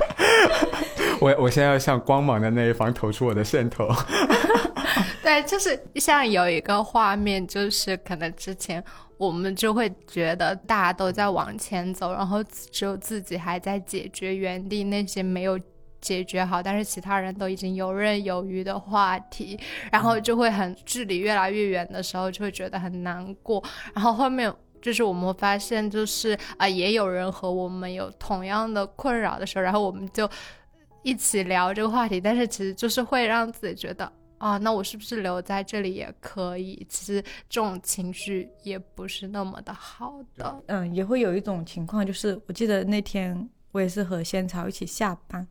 (laughs) ”我我现在要向光芒的那一方投出我的线头。(laughs) 对，就是像有一个画面，就是可能之前。我们就会觉得大家都在往前走，然后只有自己还在解决原地那些没有解决好，但是其他人都已经游刃有余的话题，然后就会很距离越来越远的时候，就会觉得很难过。然后后面就是我们发现，就是啊，也有人和我们有同样的困扰的时候，然后我们就一起聊这个话题，但是其实就是会让自己觉得。啊，那我是不是留在这里也可以？其实这种情绪也不是那么的好的。嗯，也会有一种情况，就是我记得那天我也是和仙草一起下班，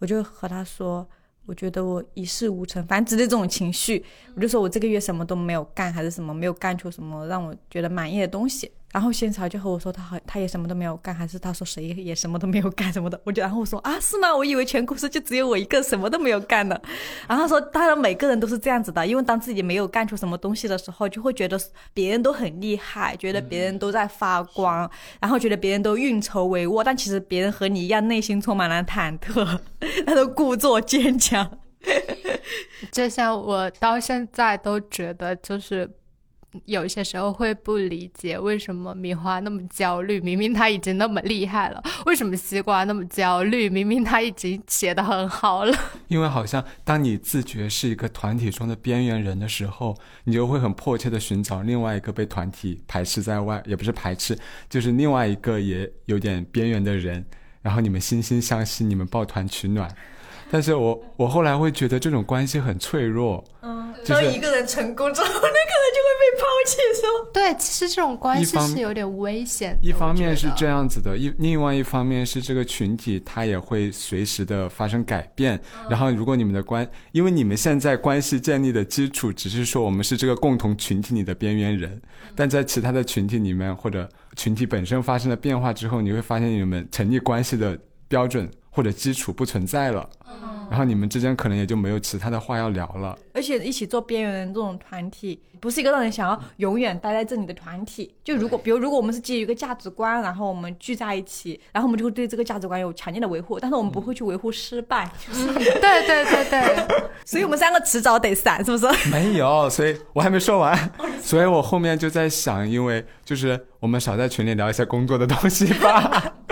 我就和他说，我觉得我一事无成，反正只是这种情绪，我就说我这个月什么都没有干，还是什么没有干出什么让我觉得满意的东西。然后仙草就和我说，他好，他也什么都没有干，还是他说谁也什么都没有干什么的。(laughs) 我就然后我说啊，是吗？我以为全公司就只有我一个什么都没有干的。(laughs) 然后他说，当然每个人都是这样子的，因为当自己没有干出什么东西的时候，就会觉得别人都很厉害，觉得别人都在发光，然后觉得别人都运筹帷幄，但其实别人和你一样，内心充满了忐忑，(laughs) 他都故作坚强。就像我到现在都觉得，就是。有些时候会不理解为什么米花那么焦虑，明明他已经那么厉害了，为什么西瓜那么焦虑？明明他已经写的很好了。(laughs) 因为好像当你自觉是一个团体中的边缘人的时候，你就会很迫切的寻找另外一个被团体排斥在外，也不是排斥，就是另外一个也有点边缘的人，然后你们惺惺相惜，你们抱团取暖。(laughs) 但是我我后来会觉得这种关系很脆弱。嗯，当一个人成功之后，那个人就会被抛弃，是吗？(laughs) 对，其实这种关系是有点危险。一方面是这样子的，一另外一方面是这个群体它也会随时的发生改变。然后如果你们的关，因为你们现在关系建立的基础只是说我们是这个共同群体里的边缘人，但在其他的群体里面或者群体本身发生了变化之后，你会发现你们成立关系的标准。或者基础不存在了，然后你们之间可能也就没有其他的话要聊了。而且一起做边缘人这种团体，不是一个让人想要永远待在这里的团体。就如果，比如如果我们是基于一个价值观，然后我们聚在一起，然后我们就会对这个价值观有强烈的维护，但是我们不会去维护失败。对对对对，(laughs) 所以我们三个迟早得散，是不是？没有，所以我还没说完，所以我后面就在想，因为就是我们少在群里聊一些工作的东西吧。(laughs)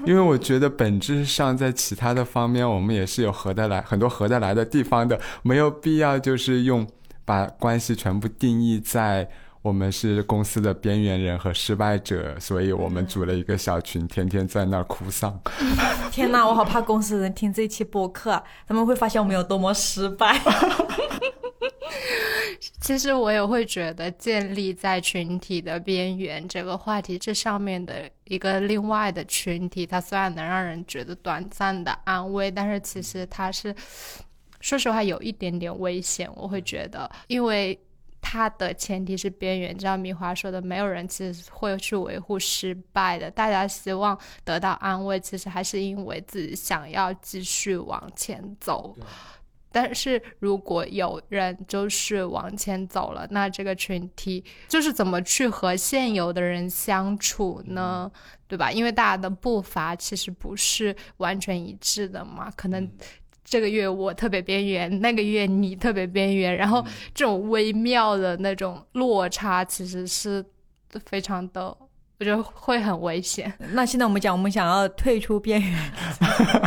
(laughs) 因为我觉得本质上在其他的方面，我们也是有合得来很多合得来的地方的，没有必要就是用把关系全部定义在我们是公司的边缘人和失败者，所以我们组了一个小群，天天在那儿哭丧。(laughs) 天哪，我好怕公司人听这期播客，他们会发现我们有多么失败。(laughs) 其实我也会觉得，建立在群体的边缘这个话题这上面的一个另外的群体，它虽然能让人觉得短暂的安慰，但是其实它是，说实话有一点点危险。我会觉得，因为它的前提是边缘，就像米华说的，没有人其实会去维护失败的，大家希望得到安慰，其实还是因为自己想要继续往前走。但是如果有人就是往前走了，那这个群体就是怎么去和现有的人相处呢？对吧？因为大家的步伐其实不是完全一致的嘛，可能这个月我特别边缘，那个月你特别边缘，然后这种微妙的那种落差其实是非常的，我觉得会很危险。(laughs) 那现在我们讲，我们想要退出边缘，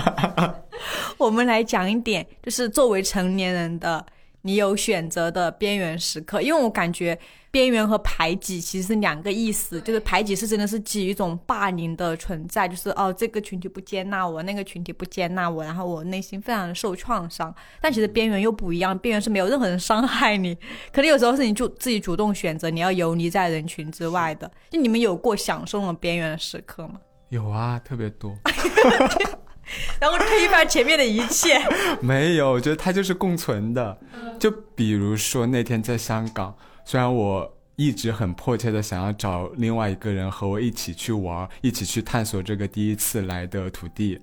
(laughs) 我们来讲一点，就是作为成年人的你有选择的边缘时刻，因为我感觉边缘和排挤其实是两个意思，就是排挤是真的是基于一种霸凌的存在，就是哦这个群体不接纳我，那个群体不接纳我，然后我内心非常的受创伤。但其实边缘又不一样，边缘是没有任何人伤害你，可能有时候是你就自己主动选择你要游离在人群之外的。就你们有过享受那种边缘的时刻吗？有啊，特别多。(laughs) 然后推翻前面的一切。(laughs) 没有，我觉得它就是共存的。就比如说那天在香港，虽然我一直很迫切的想要找另外一个人和我一起去玩，一起去探索这个第一次来的土地，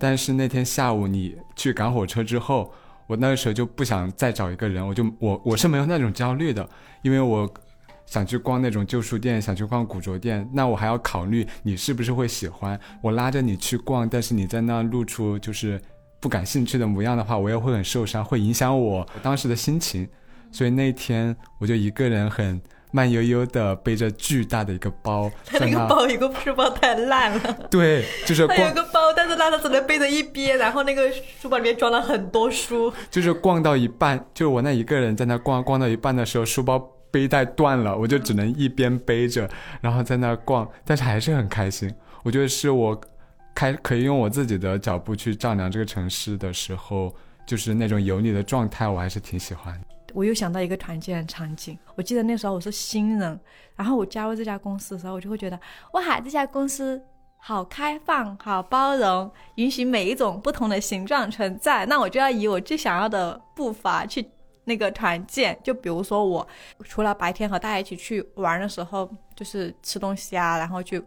但是那天下午你去赶火车之后，我那个时候就不想再找一个人，我就我我是没有那种焦虑的，因为我。想去逛那种旧书店，想去逛古着店，那我还要考虑你是不是会喜欢。我拉着你去逛，但是你在那露出就是不感兴趣的模样的话，我也会很受伤，会影响我当时的心情。所以那天我就一个人很慢悠悠的背着巨大的一个包，他那个包一个书包太烂了。(laughs) 对，就是他有个包，但是他只能背着一边，然后那个书包里面装了很多书。就是逛到一半，就我那一个人在那逛，逛到一半的时候，书包。背带断了，我就只能一边背着，然后在那逛，但是还是很开心。我觉得是我开可以用我自己的脚步去丈量这个城市的时候，就是那种有你的状态，我还是挺喜欢。我又想到一个团建场景，我记得那时候我是新人，然后我加入这家公司的时候，我就会觉得哇，这家公司好开放、好包容，允许每一种不同的形状存在，那我就要以我最想要的步伐去。那个团建，就比如说我除了白天和大家一起去玩的时候，就是吃东西啊，然后去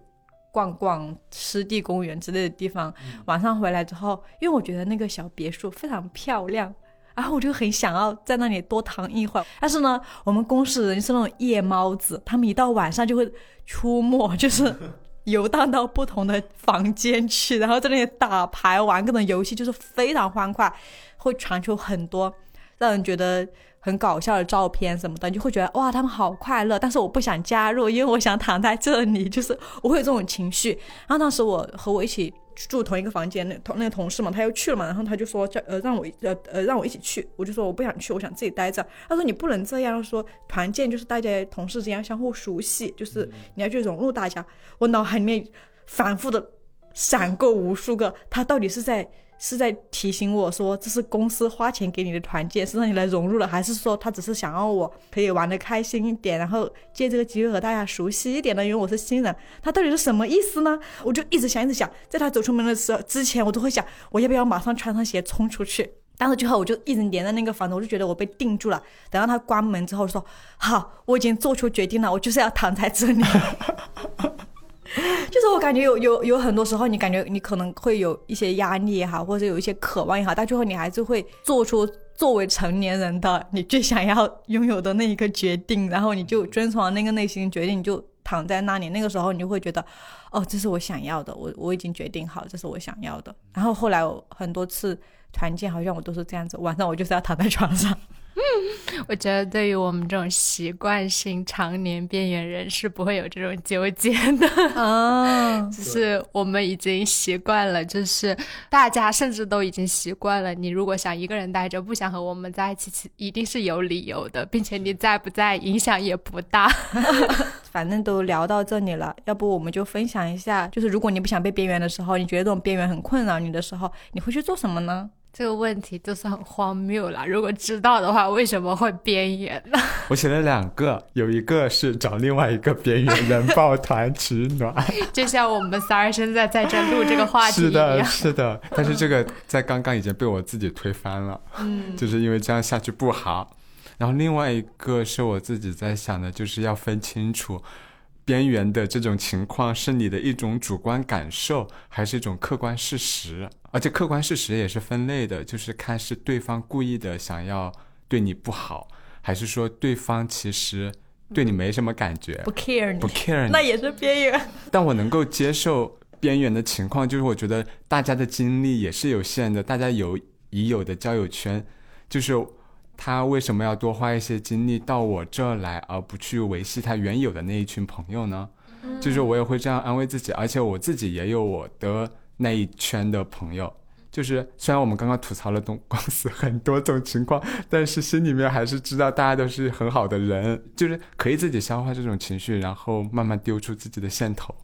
逛逛湿地公园之类的地方。晚上回来之后，因为我觉得那个小别墅非常漂亮，(laughs) 然后我就很想要在那里多躺一会儿。但是呢，我们公司人是那种夜猫子，他们一到晚上就会出没，(laughs) 就是游荡到不同的房间去，然后在那里打牌玩各种游戏，就是非常欢快，会传出很多。让人觉得很搞笑的照片什么的，你就会觉得哇，他们好快乐。但是我不想加入，因为我想躺在这里，就是我会有这种情绪。然后当时我和我一起住同一个房间那同那个同事嘛，他又去了嘛，然后他就说叫呃让我呃呃让我一起去，我就说我不想去，我想自己待着。他说你不能这样，说团建就是大家同事之间相互熟悉，就是你要去融入大家。我脑海里面反复的闪过无数个，他到底是在。是在提醒我说，这是公司花钱给你的团建，是让你来融入的，还是说他只是想要我可以玩的开心一点，然后借这个机会和大家熟悉一点呢？因为我是新人，他到底是什么意思呢？我就一直想，一直想，在他走出门的时候之前，我都会想，我要不要马上穿上鞋冲出去？但是最后我就一直黏在那个房子，我就觉得我被定住了。等到他关门之后，说好，我已经做出决定了，我就是要躺在这里。(laughs) 就是我感觉有有有很多时候，你感觉你可能会有一些压力也好，或者有一些渴望也好，但最后你还是会做出作为成年人的你最想要拥有的那一个决定，然后你就遵从那个内心决定，你就躺在那里。那个时候你就会觉得，哦，这是我想要的，我我已经决定好，这是我想要的。然后后来很多次团建，好像我都是这样子，晚上我就是要躺在床上。(laughs) 我觉得对于我们这种习惯性常年边缘人是不会有这种纠结的啊，(laughs) 就是我们已经习惯了，就是大家甚至都已经习惯了。你如果想一个人待着，不想和我们在一起，其一定是有理由的，并且你在不在影响也不大。(laughs) 反正都聊到这里了，要不我们就分享一下，就是如果你不想被边缘的时候，你觉得这种边缘很困扰你的时候，你会去做什么呢？这个问题就是很荒谬了。如果知道的话，为什么会边缘呢？(laughs) 我写了两个，有一个是找另外一个边缘人抱团取暖，(laughs) 就像我们仨现在在这录这个话题一样。是 (laughs) 的，是的。但是这个在刚刚已经被我自己推翻了，嗯，就是因为这样下去不好。然后另外一个是我自己在想的，就是要分清楚。边缘的这种情况是你的一种主观感受，还是一种客观事实？而而且客观事实也是分类的，就是看是对方故意的想要对你不好，还是说对方其实对你没什么感觉，不 care 你，不 care 你。那也是边缘。(laughs) 但我能够接受边缘的情况，就是我觉得大家的精力也是有限的，大家有已有的交友圈，就是他为什么要多花一些精力到我这儿来，而不去维系他原有的那一群朋友呢？就是我也会这样安慰自己，而且我自己也有我的那一圈的朋友。就是虽然我们刚刚吐槽了东公司很多种情况，但是心里面还是知道大家都是很好的人，就是可以自己消化这种情绪，然后慢慢丢出自己的线头。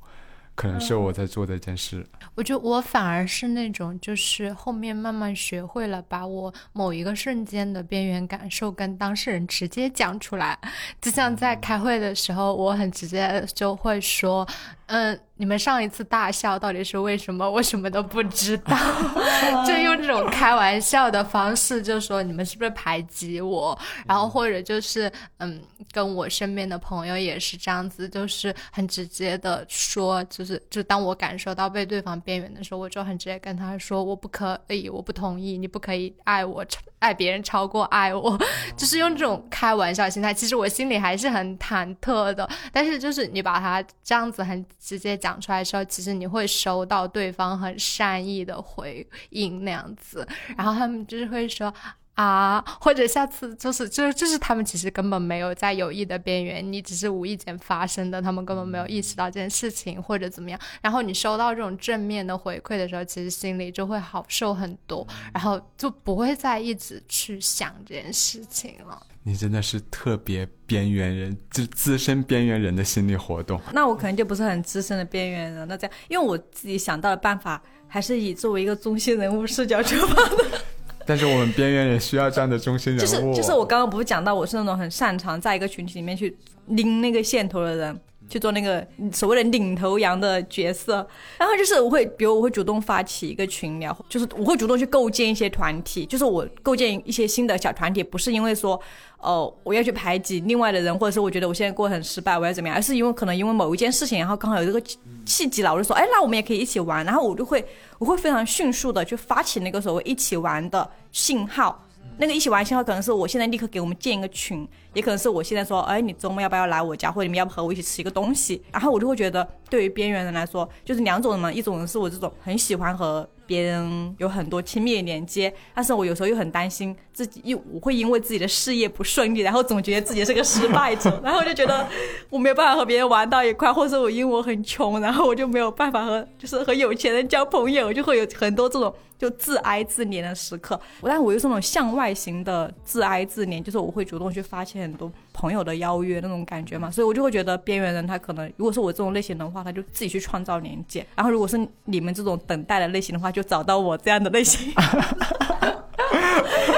可能是我在做的一件事。我觉得我反而是那种，就是后面慢慢学会了把我某一个瞬间的边缘感受跟当事人直接讲出来。就像在开会的时候，我很直接就会说：“嗯，你们上一次大笑到底是为什么？我什么都不知道。(laughs) ”就用这种开玩笑的方式，就说你们是不是排挤我？然后或者就是嗯，跟我身边的朋友也是这样子，就是很直接的说，就是就当我感受到被对方边缘的时候，我就很直接跟他说，我不可以，我不同意，你不可以爱我，爱别人超过爱我，(laughs) 就是用这种开玩笑心态。其实我心里还是很忐忑的，但是就是你把他这样子很直接讲出来的时候，其实你会收到对方很善意的回应那样子，然后他们就是会说。啊，或者下次就是就是就是他们其实根本没有在有意的边缘，你只是无意间发生的，他们根本没有意识到这件事情或者怎么样。然后你收到这种正面的回馈的时候，其实心里就会好受很多，然后就不会再一直去想这件事情了。你真的是特别边缘人，就资深边缘人的心理活动。那我可能就不是很资深的边缘人。那这样，因为我自己想到的办法，还是以作为一个中心人物视角出发的。但是我们边缘人需要这样的中心人物。就是就是我刚刚不是讲到，我是那种很擅长在一个群体里面去拎那个线头的人，去做那个所谓的领头羊的角色。然后就是我会，比如我会主动发起一个群聊，就是我会主动去构建一些团体，就是我构建一些新的小团体，不是因为说。哦，我要去排挤另外的人，或者是我觉得我现在过得很失败，我要怎么样？而是因为可能因为某一件事情，然后刚好有这个契机了，我就说，哎，那我们也可以一起玩。然后我就会，(laughs) 我会非常迅速的去发起那个所谓一起玩的信号。那个一起玩信号可能是我现在立刻给我们建一个群，也可能是我现在说，哎，你周末要不要来我家，或者你们要不和我一起吃一个东西？然后我就会觉得，对于边缘人来说，就是两种人嘛，一种人是我这种很喜欢和。别人有很多亲密连接，但是我有时候又很担心自己，又我会因为自己的事业不顺利，然后总觉得自己是个失败者，然后就觉得我没有办法和别人玩到一块，或者我因为我很穷，然后我就没有办法和就是和有钱人交朋友，就会有很多这种就自哀自怜的时刻。但我又是那种向外型的自哀自怜，就是我会主动去发现很多。朋友的邀约那种感觉嘛，所以我就会觉得边缘人他可能，如果是我这种类型的话，他就自己去创造连接；然后如果是你们这种等待的类型的话，就找到我这样的类型，(laughs)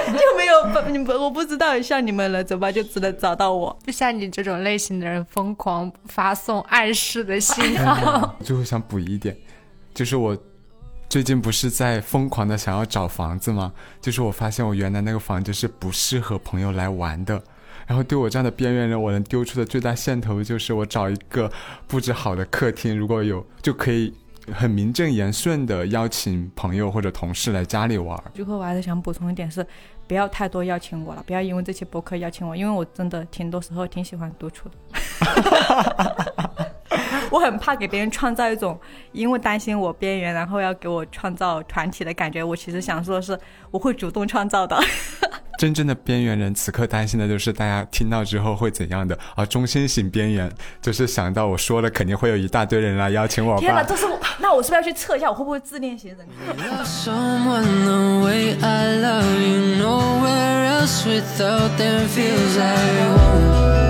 就没有你们我不知道像你们了怎么？就只能找到我。就像你这种类型的人，疯狂发送暗示的信号。最后想补一点，就是我最近不是在疯狂的想要找房子吗？就是我发现我原来那个房子是不适合朋友来玩的。然后对我这样的边缘人，我能丢出的最大线头就是我找一个布置好的客厅，如果有就可以很名正言顺的邀请朋友或者同事来家里玩。最后我还是想补充一点是，不要太多邀请我了，不要因为这期博客邀请我，因为我真的挺多时候挺喜欢独处的。我很怕给别人创造一种因为担心我边缘，然后要给我创造团体的感觉。我其实想说的是，我会主动创造的。真正的边缘人此刻担心的就是大家听到之后会怎样的，而中心型边缘就是想到我说了肯定会有一大堆人来邀请我。天哪，这是我，那我是不是要去测一下我会不会自恋型人格？(laughs)